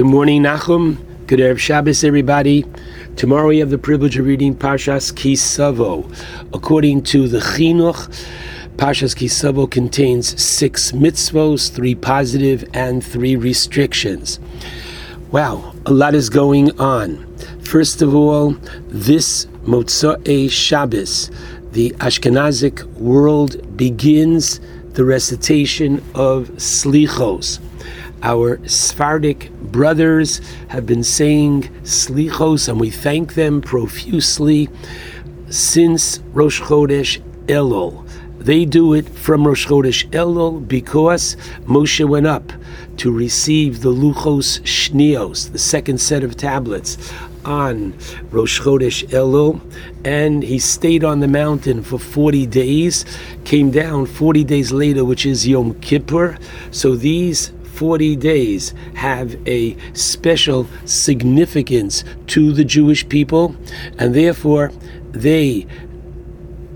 Good morning, Nachum. Good Erev Shabbos, everybody. Tomorrow we have the privilege of reading Parshas Kisavo. According to the Chinuch, Parshas Kisavo contains six mitzvos, three positive and three restrictions. Wow, a lot is going on. First of all, this Motzei Shabbos, the Ashkenazic world begins the recitation of Slichos our Sephardic brothers have been saying slichos, and we thank them profusely since Rosh Chodesh Elul. They do it from Rosh Chodesh Elul because Moshe went up to receive the Luchos Shnios, the second set of tablets, on Rosh Chodesh Elul, and he stayed on the mountain for 40 days, came down 40 days later, which is Yom Kippur. So these 40 days have a special significance to the Jewish people, and therefore they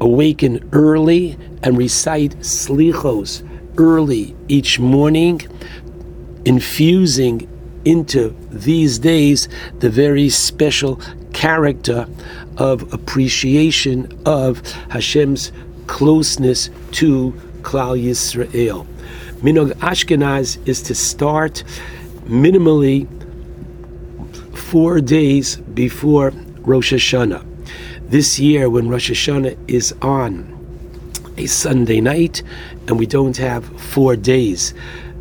awaken early and recite slichos early each morning, infusing into these days the very special character of appreciation of Hashem's closeness to Klal Yisrael. Minog Ashkenaz is to start minimally four days before Rosh Hashanah. This year, when Rosh Hashanah is on a Sunday night, and we don't have four days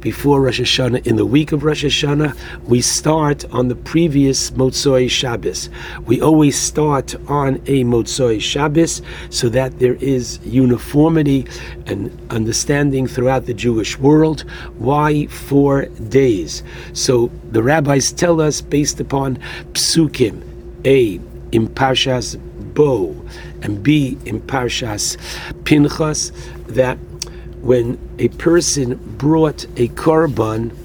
before Rosh Hashanah, in the week of Rosh Hashanah, we start on the previous Motzoi Shabbos. We always start on a Motzoi Shabbos so that there is uniformity and understanding throughout the Jewish world. Why four days? So the rabbis tell us based upon psukim, A, in Parshas Bo, and B, in Parshas Pinchas, that when a person brought a korban,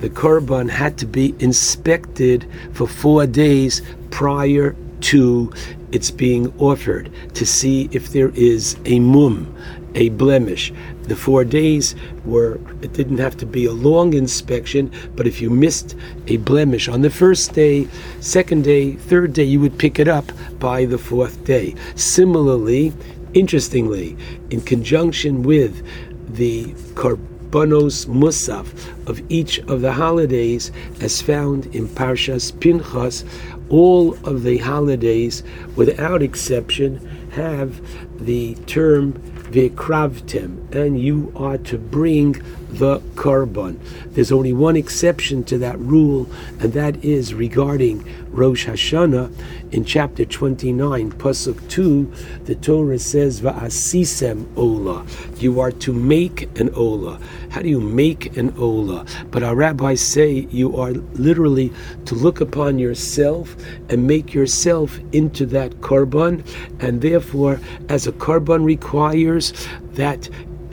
the korban had to be inspected for four days prior to its being offered to see if there is a mum, a blemish. The four days were, it didn't have to be a long inspection, but if you missed a blemish on the first day, second day, third day, you would pick it up by the fourth day. Similarly, interestingly, in conjunction with the Karbanos Musaf of each of the holidays as found in Parshas Pinchas. All of the holidays, without exception, have the term Vikravtem, and you are to bring the korban. There's only one exception to that rule, and that is regarding Rosh Hashanah. In chapter 29, Pasuk 2, the Torah says, Va'asisem ola. You are to make an ola. How do you make an ola? But our rabbis say you are literally to look upon yourself and make yourself into that korban, and therefore, as a korban requires that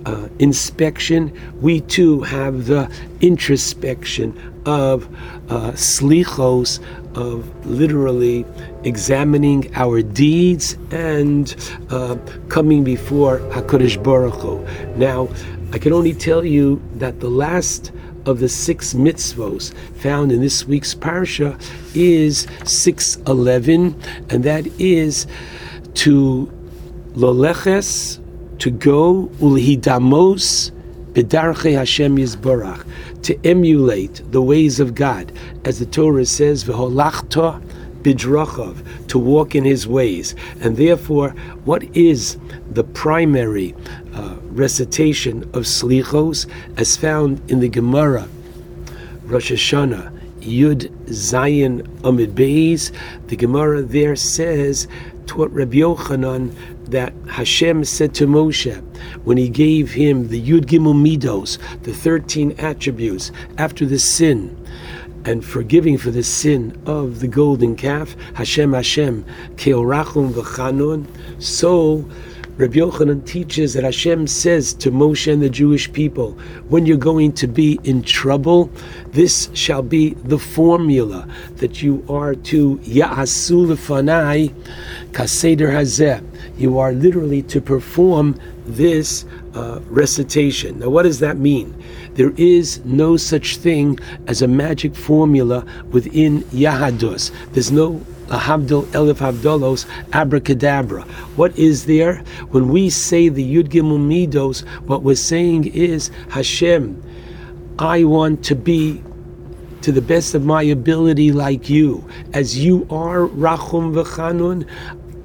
uh, inspection, we too have the introspection of uh, slichos, of literally examining our deeds and uh, coming before Hakadosh Baruch Hu. Now, I can only tell you that the last of the six mitzvos found in this week's parsha is 611, and that is to loleches to go ulhidamos bedarche Hashem Yisborach, to emulate the ways of God, as the Torah says, v'holachta bidrachav, to walk in His ways. And therefore, what is the primary uh, recitation of slichos, as found in the Gemara, Rosh Hashanah, Yud Zayin Amid Beis? The Gemara there says, taught Rabbi Yochanan that Hashem said to Moshe when he gave him the Yud Gimel Midos, the 13 attributes after the sin and forgiving for the sin of the golden calf, Hashem Hashem, Keorachum v'chanun, so Rabbi Yochanan teaches that Hashem says to Moshe and the Jewish people, when you're going to be in trouble, this shall be the formula that you are to Ya'asu lefanai kaseder hazeh. You are literally to perform this uh, recitation. Now, what does that mean? There is no such thing as a magic formula within Yahadus. There's no Ahabdul Elif Abdolos abracadabra. What is there? When we say the Yud Gimel Midos, what we're saying is Hashem, I want to be to the best of my ability like you. As you are Rachum V'chanun,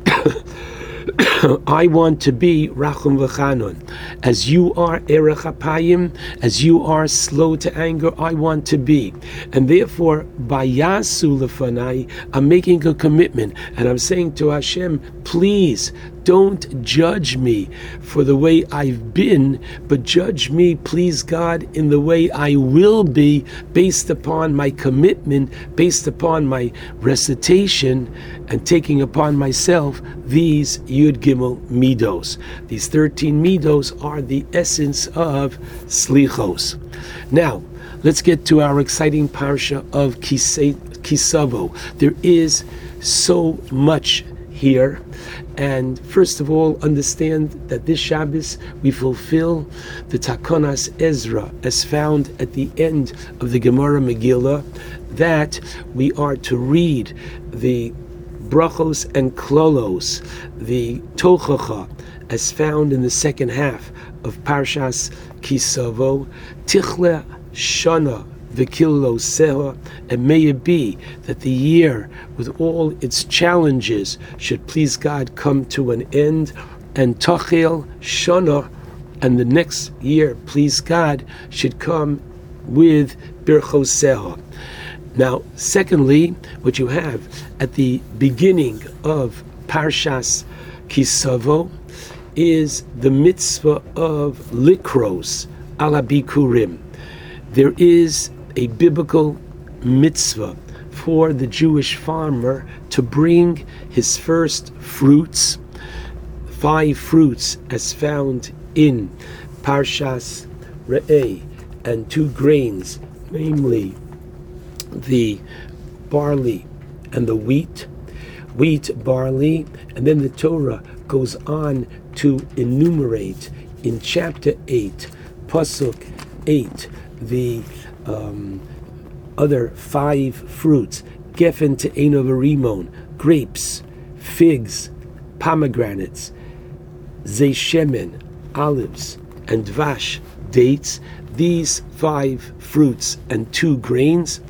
I want to be Rachum V'chanun. As you are Erech Apayim, as you are slow to anger, I want to be. And therefore, by Yasu Lefanai, I'm making a commitment and I'm saying to Hashem, please don't judge me for the way I've been, but judge me, please God, in the way I will be based upon my commitment, based upon my recitation, and taking upon myself these Yud Gimel Midos. These 13 Midos are the essence of Slichos. Now, let's get to our exciting parsha of Kisavo. There is so much here. And first of all, understand that this Shabbos we fulfill the Takonas Ezra as found at the end of the Gemara Megillah, that we are to read the brachos and klolos, the tochacha, as found in the second half of Parshas Kisavo, tichle shana Vikillo Seha, and may it be that the year, with all its challenges, should please God come to an end, and Tachel Shana, and the next year, please God, should come with Birchos Seha. Now, secondly, what you have at the beginning of Parshas Kisavo is the mitzvah of likros alabikurim. There is a biblical mitzvah for the Jewish farmer to bring his first fruits, five fruits as found in Parshas Re'eh, and two grains, namely the barley and the wheat, wheat, barley, and then the Torah goes on to enumerate in chapter 8, Pasuk 8, the um, other five fruits, geffen to enovarimon, grapes, figs, pomegranates, zeishemen, olives, and dvash, dates, these five fruits and two grains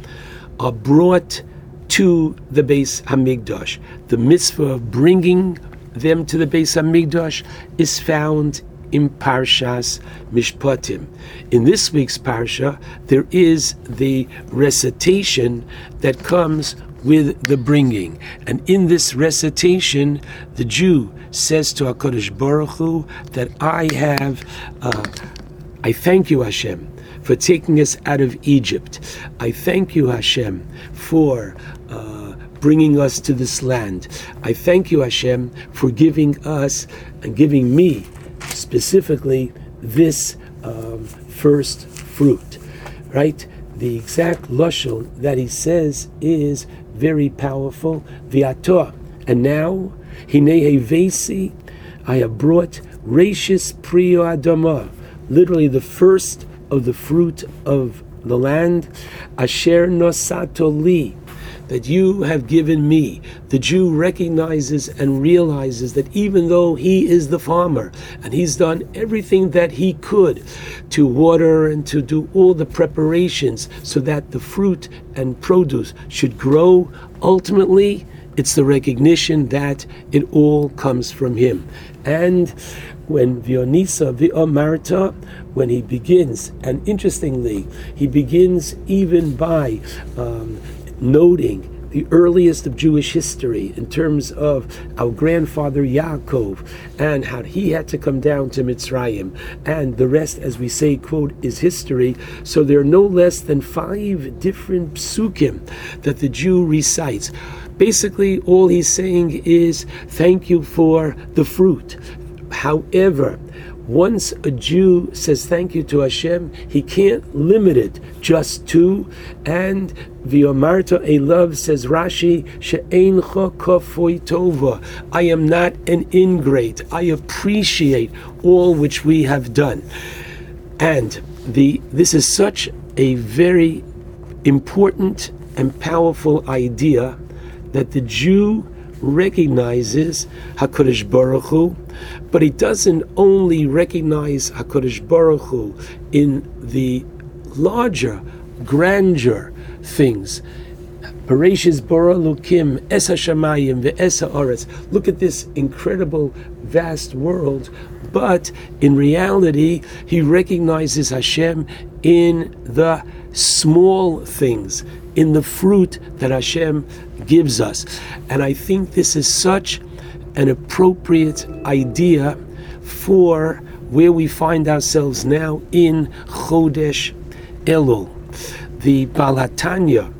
are brought to the Bais Hamikdash. The mitzvah of bringing them to the Bais Hamikdash is found in Parshas Mishpatim. In this week's Parsha, there is the recitation that comes with the bringing. And in this recitation, the Jew says to HaKadosh Baruch Hu that I have, uh, I thank you, Hashem, for taking us out of Egypt. I thank you, Hashem, for uh, bringing us to this land. I thank you, Hashem, for giving us and giving me specifically this um, first fruit, right? The exact lashon that he says is very powerful. Viator, and now hinehe vesi, I have brought rachis prio adama, literally the first of the fruit of the land, asher nosato li, that you have given me. The Jew recognizes and realizes that even though he is the farmer and he's done everything that he could to water and to do all the preparations so that the fruit and produce should grow, ultimately, it's the recognition that it all comes from him. And when Vionisa Viomarta, when he begins, and interestingly, he begins even by um, noting the earliest of Jewish history in terms of our grandfather Yaakov and how he had to come down to Mitzrayim. And the rest, as we say, quote, is history. So there are no less than five different psukim that the Jew recites. Basically, all he's saying is, thank you for the fruit. However, once a Jew says thank you to Hashem, he can't limit it just to. And Viomarta a love says Rashi she'eincha kafoi tova. I am not an ingrate. I appreciate all which we have done. And the this is such a very important and powerful idea that the Jew recognizes Hakadosh Baruch Hu, but he doesn't only recognize Hakadosh Baruch Hu in the larger, grandeur things. Bereshis bara lukim esa shamayim ve'esa aretz. Look at this incredible, vast world. But in reality, he recognizes Hashem in the small things, in the fruit that Hashem gives us. And I think this is such an appropriate idea for where we find ourselves now in Chodesh Elul. The Baal HaTanya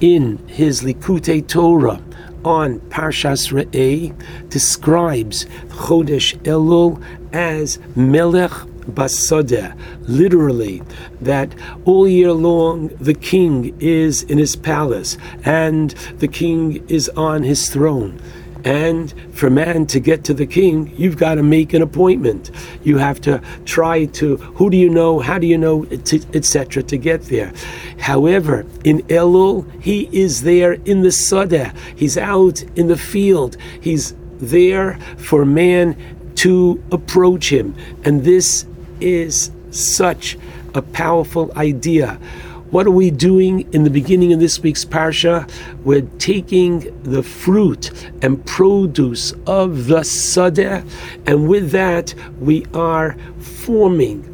in his Likutei Torah on Parshas Re'eh describes Chodesh Elul as Melech Basodeh, literally, that all year long the king is in his palace and the king is on his throne. And for man to get to the king, you've got to make an appointment. You have to try to, who do you know, how do you know, etc., to get there. However, in Elul, he is there in the Sadeh. He's out in the field. He's there for man to approach him. And this is such a powerful idea. What are we doing in the beginning of this week's parsha? We're taking the fruit and produce of the sadeh, and with that, we are forming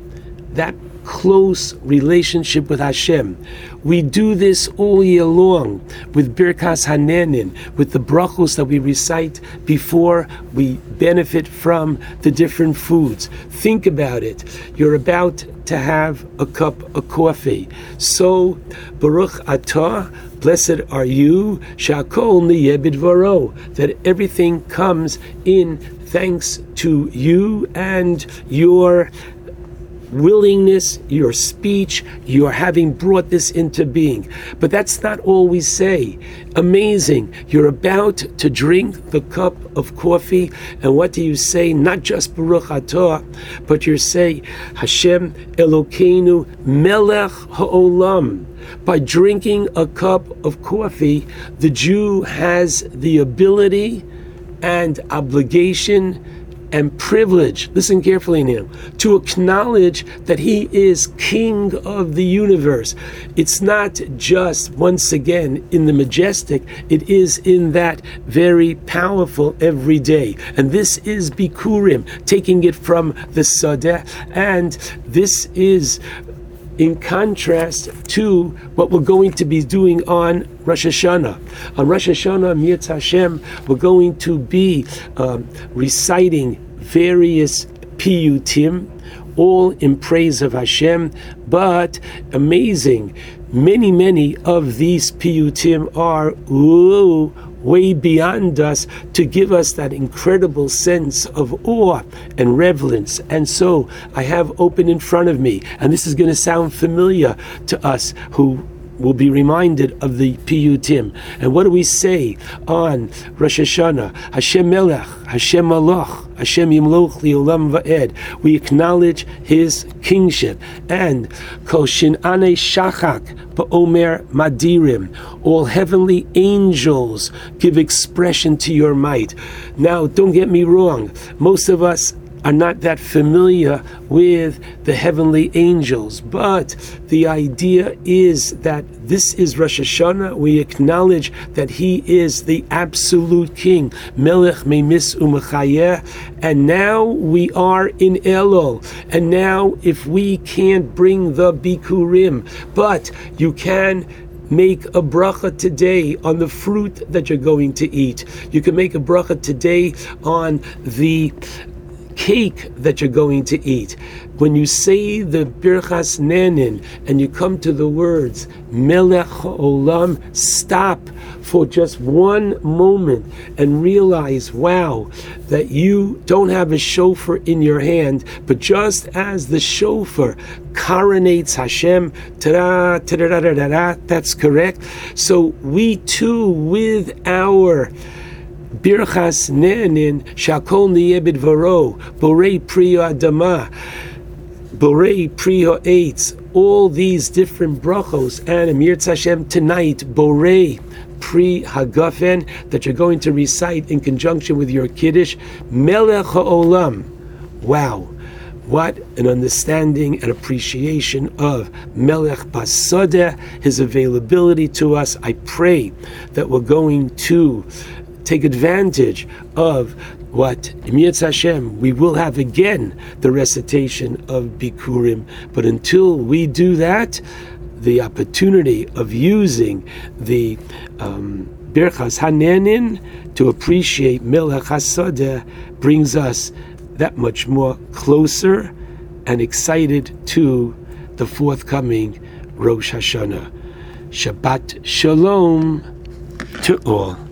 that close relationship with Hashem. We do this all year long with Birkas Hanenin, with the brachos that we recite before we benefit from the different foods. Think about it. You're about to have a cup of coffee. So, Baruch Atah, blessed are you, Shakol Niyebid Varo, that everything comes in thanks to you and your willingness, your speech, your having brought this into being. But that's not all we say. Amazing. You're about to drink the cup of coffee, and what do you say? Not just Baruch Atah, but you say, Hashem Elokeinu Melech Ha'olam. By drinking a cup of coffee, the Jew has the ability and obligation and privilege, listen carefully now, to acknowledge that He is King of the universe. It's not just, once again, in the majestic, it is in that very powerful every day. And this is Bikurim, taking it from the Sadeh, and this is in contrast to what we're going to be doing on Rosh Hashanah. On Rosh Hashanah, Mirz Hashem, we're going to be um, reciting various piyutim, all in praise of Hashem, but amazing. Many, many of these piyutim are way beyond us to give us that incredible sense of awe and reverence. And so I have open in front of me, and this is going to sound familiar to us who will be reminded of the piyutim. And what do we say on Rosh Hashanah? Hashem Melech, Hashem Malach, Hashem Yimloch Liolam Va'ed. We acknowledge His kingship. And Kol Shin Ane Shachak Ba'omer Madirim. All heavenly angels give expression to your might. Now, don't get me wrong. Most of us are not that familiar with the heavenly angels. But the idea is that this is Rosh Hashanah. We acknowledge that He is the absolute King, Melech Memis Umachayeh. And now we are in Elul. And now, if we can't bring the Bikurim, but you can make a bracha today on the fruit that you're going to eat. You can make a bracha today on the cake that you're going to eat. When you say the Birchas Nenin and you come to the words Melech Olam, stop for just one moment and realize, wow, that you don't have a shofar in your hand, but just as the shofar coronates Hashem, that's correct. So we too, with our Birchas Ne'anin Shakol Niyebid Varo Borei Priya Adama Borei Priya Eitz, all these different brachos, and Amir Hashem tonight, Borei Pri Hagafen, that you're going to recite in conjunction with your Kiddush, Melech HaOlam. Wow. What an understanding and appreciation of Melech Basodeh, his availability to us. I pray that we're going to take advantage of what Emiyatz Hashem, we will have again the recitation of Bikurim. But until we do that, the opportunity of using the um, Birchas Hanenin to appreciate Melech Hasadeh brings us that much more closer and excited to the forthcoming Rosh Hashanah. Shabbat Shalom to all.